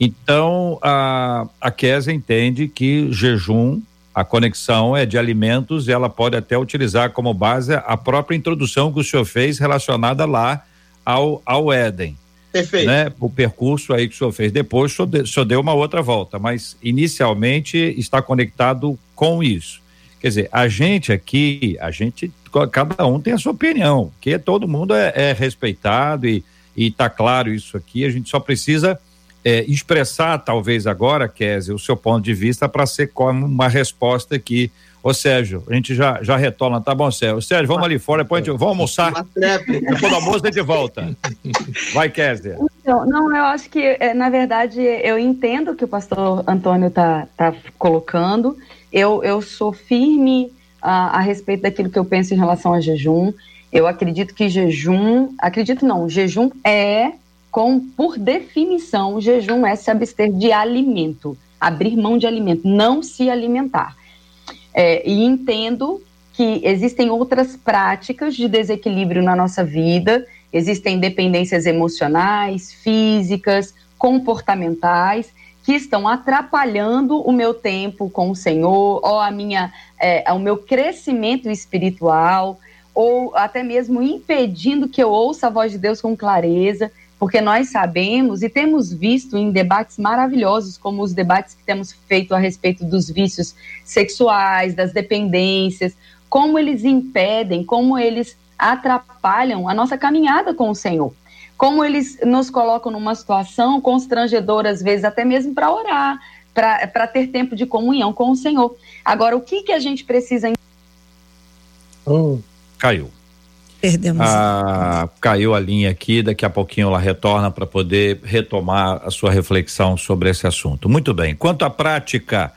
Então, a, a Kézia entende que jejum, a conexão é de alimentos, e ela pode até utilizar como base a própria introdução que o senhor fez relacionada lá ao, ao Éden. Perfeito. Né? O percurso aí que o senhor fez. Depois o senhor, de, deu uma outra volta, mas inicialmente está conectado com isso. Quer dizer, a gente aqui, a gente, cada um tem a sua opinião, que todo mundo é, é respeitado e está claro isso aqui, a gente só precisa é, expressar, talvez agora, Kézia, o seu ponto de vista para ser como uma resposta aqui. Ô Sérgio, a gente já, já retorna, tá bom, Sérgio? Sérgio, vamos ali fora, depois a gente, vamos almoçar. Depois do almoço a gente volta. Vai, Kézia. Então, não, eu acho que, é, na verdade, eu entendo o que o pastor Antônio tá, tá colocando. Eu, eu sou firme a, a respeito daquilo que eu penso em relação a jejum. Eu acredito que jejum, acredito não, jejum é com, por definição, jejum é se abster de alimento, abrir mão de alimento, não se alimentar. É, e entendo que existem outras práticas de desequilíbrio na nossa vida, existem dependências emocionais, físicas, comportamentais, que estão atrapalhando o meu tempo com o Senhor, ou a minha, é, o meu crescimento espiritual, ou até mesmo impedindo que eu ouça a voz de Deus com clareza porque nós sabemos e temos visto em debates maravilhosos, como os debates que temos feito a respeito dos vícios sexuais, das dependências, como eles impedem, como eles atrapalham a nossa caminhada com o Senhor. Como eles nos colocam numa situação constrangedora, às vezes, até mesmo para orar, para ter tempo de comunhão com o Senhor. Agora, o que, que a gente precisa. Oh, caiu. Perdemos. Ah, caiu a linha aqui, daqui a pouquinho ela retorna para poder retomar a sua reflexão sobre esse assunto. Muito bem. Quanto à prática,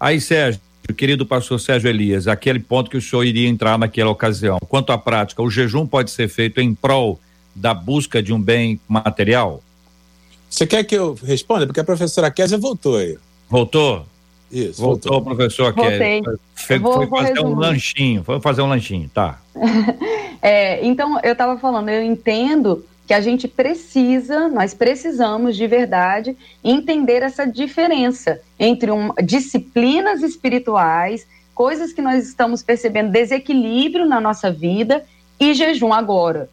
aí, Sérgio, querido pastor Sérgio Elias, aquele ponto que o senhor iria entrar naquela ocasião. Quanto à prática, o jejum pode ser feito em prol da busca de um bem material? Você quer que eu responda? Porque a professora Kézia voltou aí. Voltou? Isso. Voltou, voltou. professor Kézia. Foi, vou, foi vou fazer resumir. um lanchinho, foi fazer um lanchinho, tá. É, então, eu estava falando, eu entendo que a gente precisa, nós precisamos de verdade entender essa diferença entre um, disciplinas espirituais, coisas que nós estamos percebendo desequilíbrio na nossa vida e jejum agora.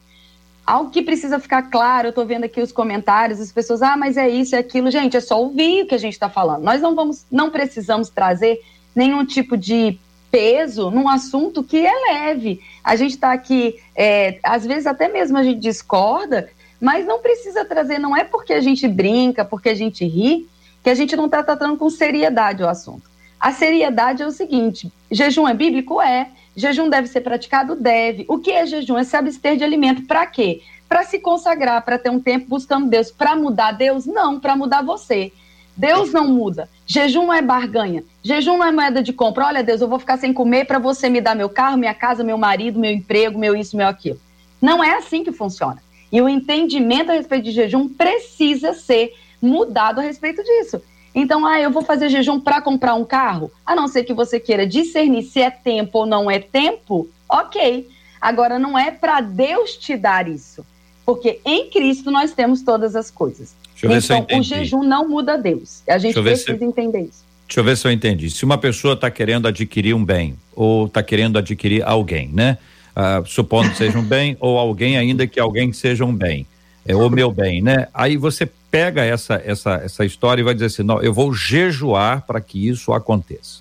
Algo que precisa ficar claro, eu estou vendo aqui os comentários, as pessoas, ah, mas é isso, é aquilo. Gente, é só ouvir o que a gente está falando. Nós não vamos, não precisamos trazer nenhum tipo de peso num assunto que é leve. A gente está aqui, é, às vezes até mesmo a gente discorda, mas não precisa trazer, não é porque a gente brinca, porque a gente ri, que a gente não está tratando com seriedade o assunto. A seriedade é o seguinte: jejum é bíblico? É. Jejum deve ser praticado? Deve. O que é jejum? É se abster de alimento. Para quê? Para se consagrar, para ter um tempo buscando Deus. Para mudar Deus? Não, para mudar você. Deus não muda. Jejum não é barganha. Jejum não é moeda de compra. Olha, Deus, eu vou ficar sem comer para você me dar meu carro, minha casa, meu marido, meu emprego, meu isso, meu aquilo. Não é assim que funciona. E o entendimento a respeito de jejum precisa ser mudado a respeito disso. Então, ah, eu vou fazer jejum para comprar um carro? A não ser que você queira discernir se é tempo ou não é tempo, ok. Agora, não é para Deus te dar isso. porque em Cristo nós temos todas as coisas. Então, o jejum não muda Deus. A gente precisa se... entender isso. Deixa eu ver se eu entendi. Se uma pessoa está querendo adquirir um bem ou está querendo adquirir alguém, né? Ah, supondo que seja um bem ou alguém ainda que alguém seja um bem, é o meu bem, né? Aí você pega essa essa essa história e vai dizer assim, não, eu vou jejuar para que isso aconteça.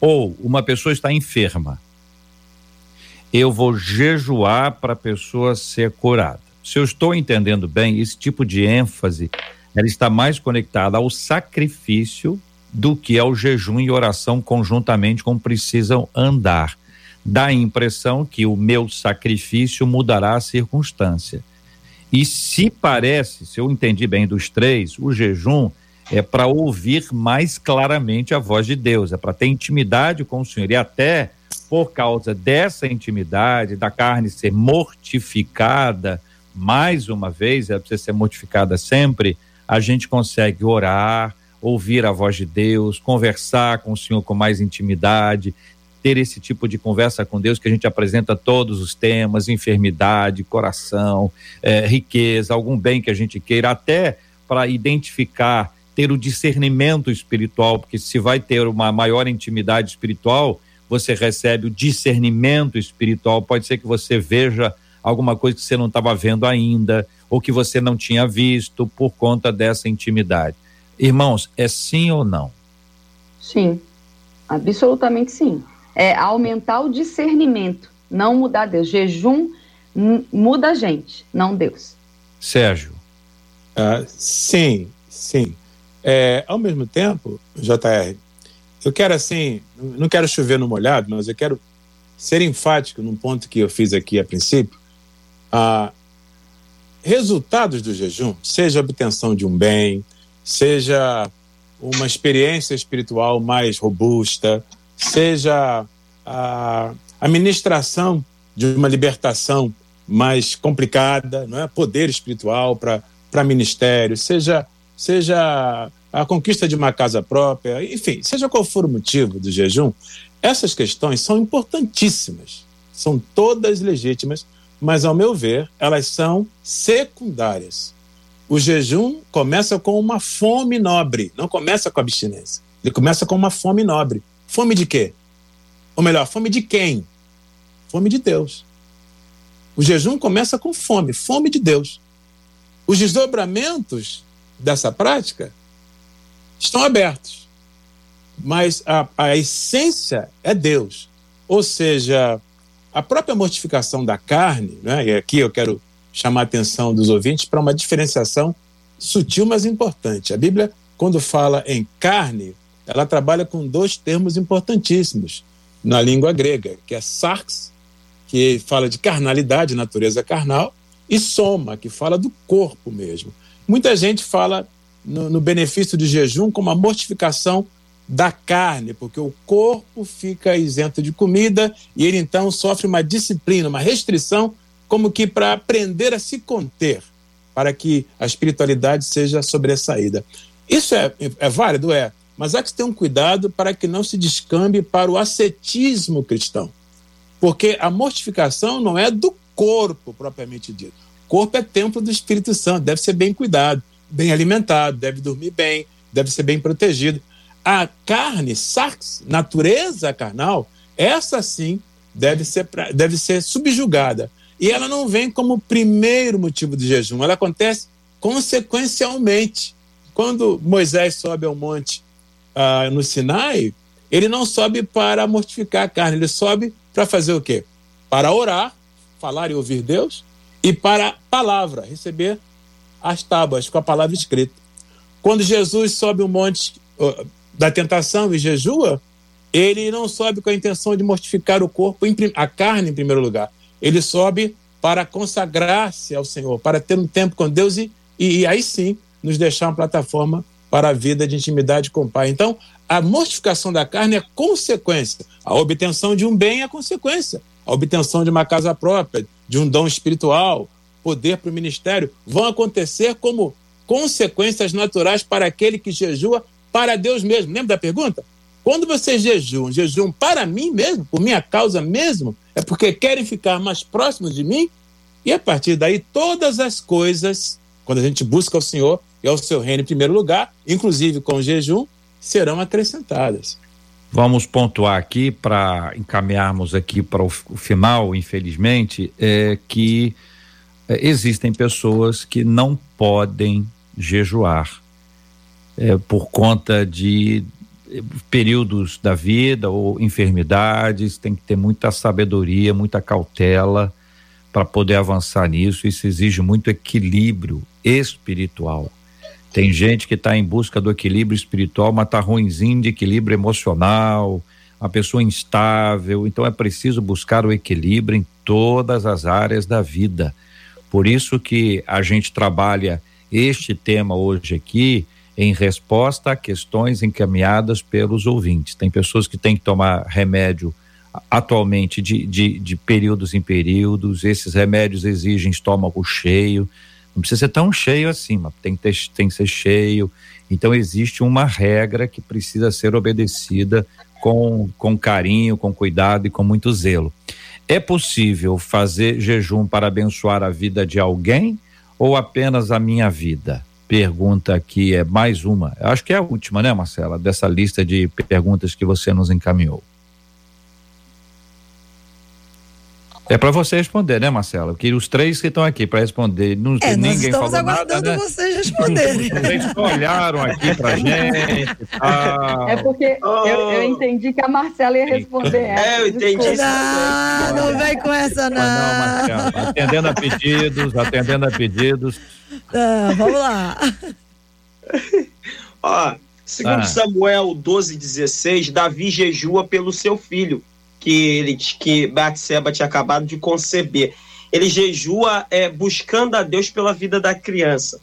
Ou uma pessoa está enferma, eu vou jejuar para a pessoa ser curada. Se eu estou entendendo bem, esse tipo de ênfase, ela está mais conectada ao sacrifício do que ao jejum e oração conjuntamente como precisam andar. Dá a impressão que o meu sacrifício mudará a circunstância. E se parece, se eu entendi bem dos três, o jejum é para ouvir mais claramente a voz de Deus, é para ter intimidade com o Senhor. E até por causa dessa intimidade, da carne ser mortificada, mais uma vez, ela precisa ser mortificada sempre, a gente consegue orar, ouvir a voz de Deus, conversar com o Senhor com mais intimidade, ter esse tipo de conversa com Deus que a gente apresenta todos os temas, enfermidade, coração, é, riqueza, algum bem que a gente queira, até para identificar, ter o discernimento espiritual, porque se vai ter uma maior intimidade espiritual, você recebe o discernimento espiritual. Pode ser que você veja alguma coisa que você não estava vendo ainda, ou que você não tinha visto por conta dessa intimidade. Irmãos, é sim ou não? Sim, absolutamente sim. É aumentar o discernimento, não mudar Deus. Jejum muda a gente, não Deus. Sérgio. Uh, sim, sim. É, ao mesmo tempo, JR, eu quero assim, não quero chover no molhado, mas eu quero ser enfático num ponto que eu fiz aqui a princípio. Ah, resultados do jejum, seja a obtenção de um bem, seja uma experiência espiritual mais robusta, seja a administração de uma libertação mais complicada, não é? Poder espiritual para ministério, seja seja a conquista de uma casa própria, enfim, seja qual for o motivo do jejum, essas questões são importantíssimas, são todas legítimas, mas, ao meu ver, elas são secundárias. O jejum começa com uma fome nobre, não começa com abstinência. Ele começa com uma fome nobre. Fome de quê? Ou melhor, fome de quem? Fome de Deus. O jejum começa com fome, fome de Deus. Os desdobramentos dessa prática estão abertos. Mas a, a essência é Deus. Ou seja, a própria mortificação da carne, né, e aqui eu quero chamar a atenção dos ouvintes para uma diferenciação sutil, mas importante. A Bíblia, quando fala em carne, ela trabalha com dois termos importantíssimos na língua grega, que é sarx, que fala de carnalidade, natureza carnal, e soma, que fala do corpo mesmo. Muita gente fala no, no benefício do jejum como a mortificação da carne, porque o corpo fica isento de comida e ele então sofre uma disciplina, uma restrição, como que para aprender a se conter, para que a espiritualidade seja sobressaída. Isso é, é válido? É. Mas há que ter um cuidado para que não se descambe para o ascetismo cristão. Porque a mortificação não é do corpo propriamente dito. O corpo é templo do Espírito Santo, deve ser bem cuidado bem alimentado, deve dormir bem, deve ser bem protegido. A carne, sarx, natureza carnal, essa sim deve ser, deve ser subjugada. E ela não vem como primeiro motivo de jejum, ela acontece consequencialmente. Quando Moisés sobe ao monte uh, no Sinai, ele não sobe para mortificar a carne, ele sobe para fazer o quê? Para orar, falar e ouvir Deus, e para a palavra, receber as tábuas com a palavra escrita. Quando Jesus sobe o monte da tentação e jejua, ele não sobe com a intenção de mortificar o corpo, a carne em primeiro lugar. Ele sobe para consagrar-se ao Senhor, para ter um tempo com Deus e, e, e aí sim nos deixar uma plataforma para a vida de intimidade com o Pai. Então, a mortificação da carne é consequência. A obtenção de um bem é consequência. A obtenção de uma casa própria, de um dom espiritual, poder para o ministério vão acontecer como consequências naturais para aquele que jejua para Deus mesmo. Lembra da pergunta? Quando vocês jejuam, jejuam para mim mesmo, por minha causa mesmo, é porque querem ficar mais próximos de mim? E a partir daí, todas as coisas, quando a gente busca o Senhor e ao seu reino em primeiro lugar, inclusive com jejum, serão acrescentadas. Vamos pontuar aqui para encaminharmos aqui para o, o, final, infelizmente, é que é, existem pessoas que não podem jejuar é, por conta de é, períodos da vida ou enfermidades, tem que ter muita sabedoria, muita cautela para poder avançar nisso. Isso exige muito equilíbrio espiritual. Tem gente que está em busca do equilíbrio espiritual, mas está ruimzinho de equilíbrio emocional, uma pessoa instável. Então é preciso buscar o equilíbrio em todas as áreas da vida. Por isso que a gente trabalha este tema hoje aqui em resposta a questões encaminhadas pelos ouvintes. Tem pessoas que têm que tomar remédio atualmente de, de, de períodos em períodos, esses remédios exigem estômago cheio não precisa ser tão cheio assim, mas tem que, ter, tem que ser cheio. Então existe uma regra que precisa ser obedecida com, com carinho, com cuidado e com muito zelo. É possível fazer jejum para abençoar a vida de alguém ou apenas a minha vida? Pergunta aqui é mais uma. Acho que é a última, né, Marcela, dessa lista de perguntas que você nos encaminhou. É para você responder, né, Marcelo? Que os três que estão aqui para responder, não é, ninguém nós estamos falou aguardando nada, né? vocês responderem. Vocês olharam aqui pra gente. Ah, É porque Oh. eu, eu entendi que a Marcela ia responder essa. É, eu entendi isso. Não, não vem com essa, mas não, não. Marcelo. Atendendo a pedidos, atendendo a pedidos. Ah, vamos lá. Ó, segundo Ah. Samuel 12, 16, Davi jejua pelo seu filho, que ele que Batseba tinha acabado de conceber. Ele jejua é, buscando a Deus pela vida da criança.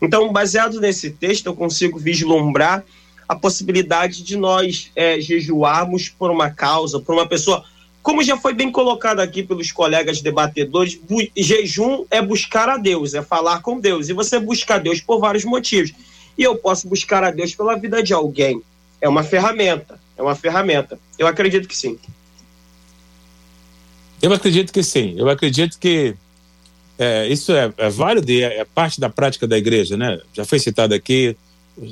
Então, baseado nesse texto, eu consigo vislumbrar a possibilidade de nós é, jejuarmos por uma causa, por uma pessoa. Como já foi bem colocado aqui pelos colegas debatedores, jejum é buscar a Deus, é falar com Deus. E você busca a Deus por vários motivos. E eu posso buscar a Deus pela vida de alguém. É uma ferramenta. É uma ferramenta. Eu acredito que sim. Eu acredito que sim. Eu acredito que é, isso é, é válido e é, é parte da prática da igreja, né? Já foi citado aqui,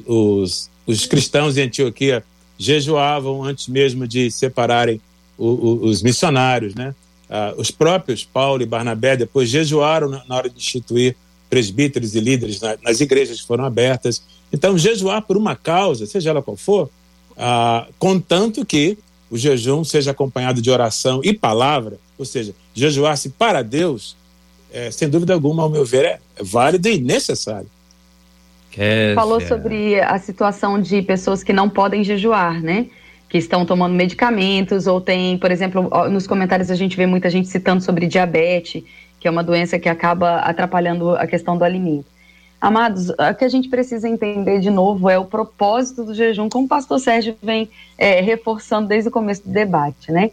os, os cristãos em Antioquia jejuavam antes mesmo de separarem o- o- os missionários, né? Ah, os próprios Paulo e Barnabé depois jejuaram na, na hora de instituir presbíteros e líderes na- nas igrejas que foram abertas. Então, jejuar por uma causa, seja ela qual for, ah, contanto que o jejum seja acompanhado de oração e palavra, ou seja, jejuar-se para Deus, é, sem dúvida alguma, ao meu ver, é, é válido e necessário. Kézia. Falou sobre a situação de pessoas que não podem jejuar, né? Que estão tomando medicamentos ou tem, por exemplo, nos comentários a gente vê muita gente citando sobre diabetes, que é uma doença que acaba atrapalhando a questão do alimento. Amados, o que a gente precisa entender de novo é o propósito do jejum, como o pastor Sérgio vem é, reforçando desde o começo do debate, né?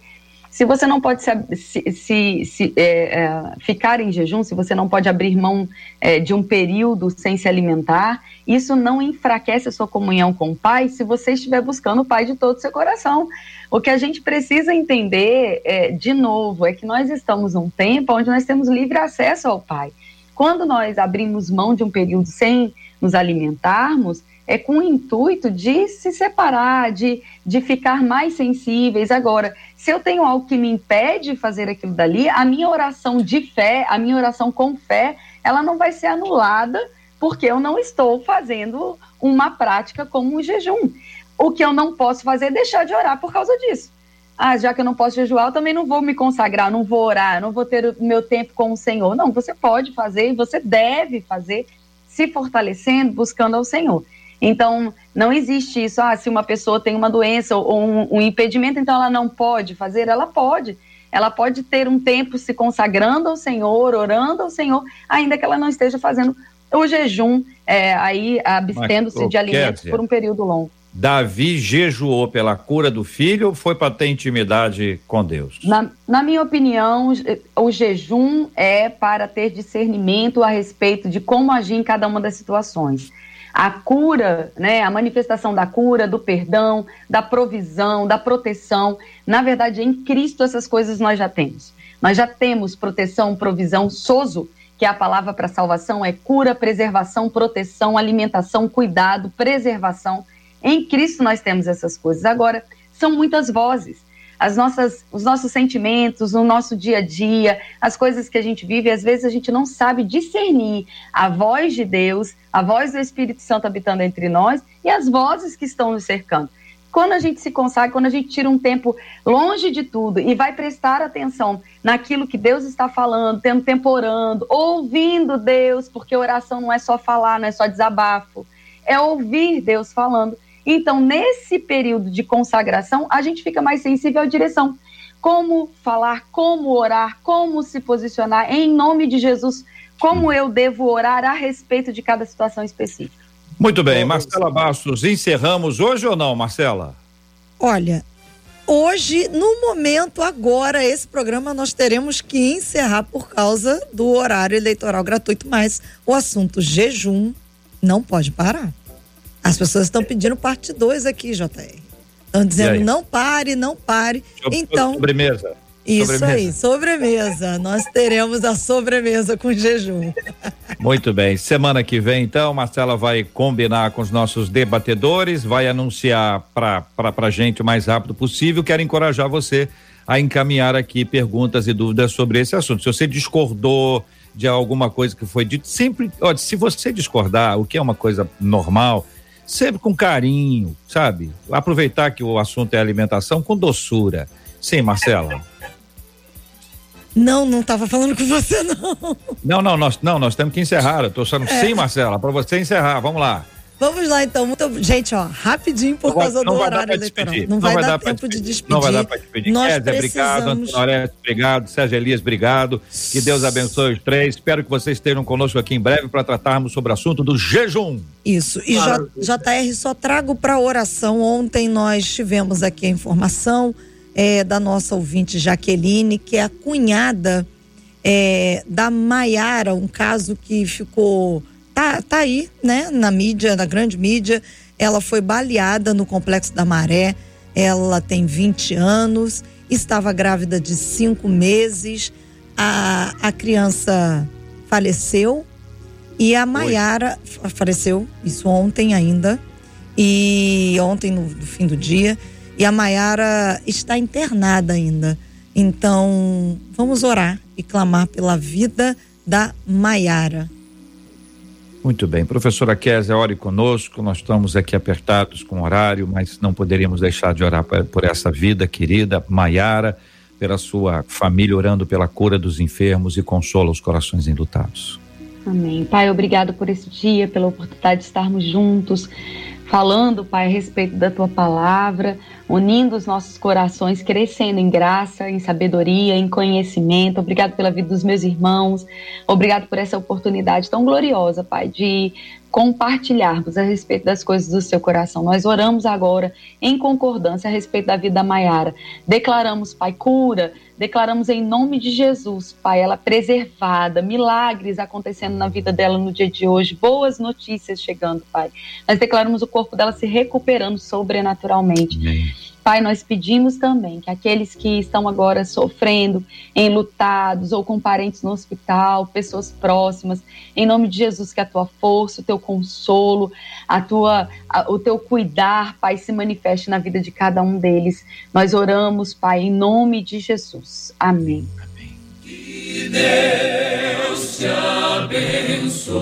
Se você não pode se, se- se- é, é, ficar em jejum, se você não pode abrir mão é, de um período sem se alimentar, isso não enfraquece a sua comunhão com o Pai se você estiver buscando o Pai de todo o seu coração. O que a gente precisa entender, é, de novo, é que nós estamos num tempo onde nós temos livre acesso ao Pai. Quando nós abrimos mão de um período sem nos alimentarmos, é com o intuito de se separar, de, de ficar mais sensíveis. Agora, se eu tenho algo que me impede de fazer aquilo dali, a minha oração de fé, a minha oração com fé, ela não vai ser anulada porque eu não estou fazendo uma prática como o jejum. O que eu não posso fazer é deixar de orar por causa disso. Ah, já que eu não posso jejuar, eu também não vou me consagrar, não vou orar, não vou ter o meu tempo com o Senhor. Não, você pode fazer e você deve fazer, se fortalecendo, buscando ao Senhor. Então, não existe isso, ah, se uma pessoa tem uma doença ou um, um impedimento, então ela não pode fazer, ela pode. Ela pode ter um tempo se consagrando ao Senhor, orando ao Senhor, ainda que ela não esteja fazendo o jejum, é, aí abstendo-se de alimentos por um período longo. Davi jejuou pela cura do filho ou foi para ter intimidade com Deus? Na, na minha opinião, o jejum é para ter discernimento a respeito de como agir em cada uma das situações. A cura, né, a manifestação da cura, do perdão, da provisão, da proteção, na verdade, em Cristo essas coisas nós já temos. Nós já temos proteção, provisão, sozo, que é a palavra para salvação é cura, preservação, proteção, alimentação, cuidado, preservação. Em Cristo nós temos essas coisas. Agora, são muitas vozes. As nossas, os nossos sentimentos, o nosso dia a dia, as coisas que a gente vive, às vezes a gente não sabe discernir a voz de Deus, a voz do Espírito Santo habitando entre nós e as vozes que estão nos cercando. Quando a gente se consagra, quando a gente tira um tempo longe de tudo e vai prestar atenção naquilo que Deus está falando, tendo tempo orando, ouvindo Deus, porque oração não é só falar, não é só desabafo, é ouvir Deus falando. Então, nesse período de consagração, a gente fica mais sensível à direção. Como falar, como orar, como se posicionar em nome de Jesus, como eu devo orar a respeito de cada situação específica. Muito bem, Marcela Bastos, encerramos hoje ou não, Marcela? Olha, hoje, no momento, agora, esse programa nós teremos que encerrar por causa do horário eleitoral gratuito, mas o assunto jejum não pode parar. As pessoas estão pedindo parte 2 aqui, JR. Estão dizendo não pare, não pare. Sobre, então, sobremesa. Isso sobremesa. aí, sobremesa. Nós teremos a sobremesa com jejum. Muito bem. Semana que vem, então, Marcela vai combinar com os nossos debatedores, vai anunciar para a gente o mais rápido possível. Quero encorajar você a encaminhar aqui perguntas e dúvidas sobre esse assunto. Se você discordou de alguma coisa que foi dito, sempre, olha, se você discordar, o que é uma coisa normal, sempre com carinho, sabe? Aproveitar que o assunto é alimentação com doçura. Sim, Marcela. Não, não estava falando com você, não. Não, não, nós, não, nós temos que encerrar. Eu tô falando é. sim, Marcela, para você encerrar. Vamos lá. Vamos lá, então. Muito... Gente, ó, rapidinho por causa do horário eleitoral. Não, não, vai, vai dar, dar tempo de despedir. Não vai dar para despedir. Nós Kézia, precisamos... obrigado. Antônio obrigado. Sérgio Elias, obrigado. Que Deus abençoe os três. Espero que vocês estejam conosco aqui em breve para tratarmos sobre o assunto do jejum. Isso. E claro. JR, só trago para oração. Ontem nós tivemos aqui a informação é, da nossa ouvinte Jaqueline, que é a cunhada é, da Maiara, um caso que ficou tá, tá aí, né, na mídia, na grande mídia. Ela foi baleada no Complexo da Maré. Ela tem 20 anos, estava grávida de cinco meses. A, a criança faleceu e a Maiara faleceu, isso ontem ainda, e ontem no, no fim do dia. E a Maiara está internada ainda. Então, vamos orar e clamar pela vida da Maiara. Muito bem. Professora Kézia, ore conosco. Nós estamos aqui apertados com o horário, mas não poderíamos deixar de orar por essa vida querida, Maiara, pela sua família, orando pela cura dos enfermos e consola os corações enlutados. Amém. Pai, obrigado por esse dia, pela oportunidade de estarmos juntos, falando, Pai, a respeito da tua palavra unindo os nossos corações, crescendo em graça, em sabedoria, em conhecimento. Obrigado pela vida dos meus irmãos. Obrigado por essa oportunidade tão gloriosa, Pai, de compartilharmos a respeito das coisas do seu coração. Nós oramos agora em concordância a respeito da vida da Maiara. Declaramos, Pai, cura, declaramos em nome de Jesus, Pai, ela preservada, milagres acontecendo na vida dela no dia de hoje, boas notícias chegando, Pai. Nós declaramos o corpo dela se recuperando sobrenaturalmente. Amém. Pai, nós pedimos também que aqueles que estão agora sofrendo, enlutados ou com parentes no hospital, pessoas próximas, em nome de Jesus, que a tua força, o teu consolo, a tua, a, o teu cuidar, Pai, se manifeste na vida de cada um deles. Nós oramos, Pai, em nome de Jesus. Amém. Amém. Que Deus te abençoe.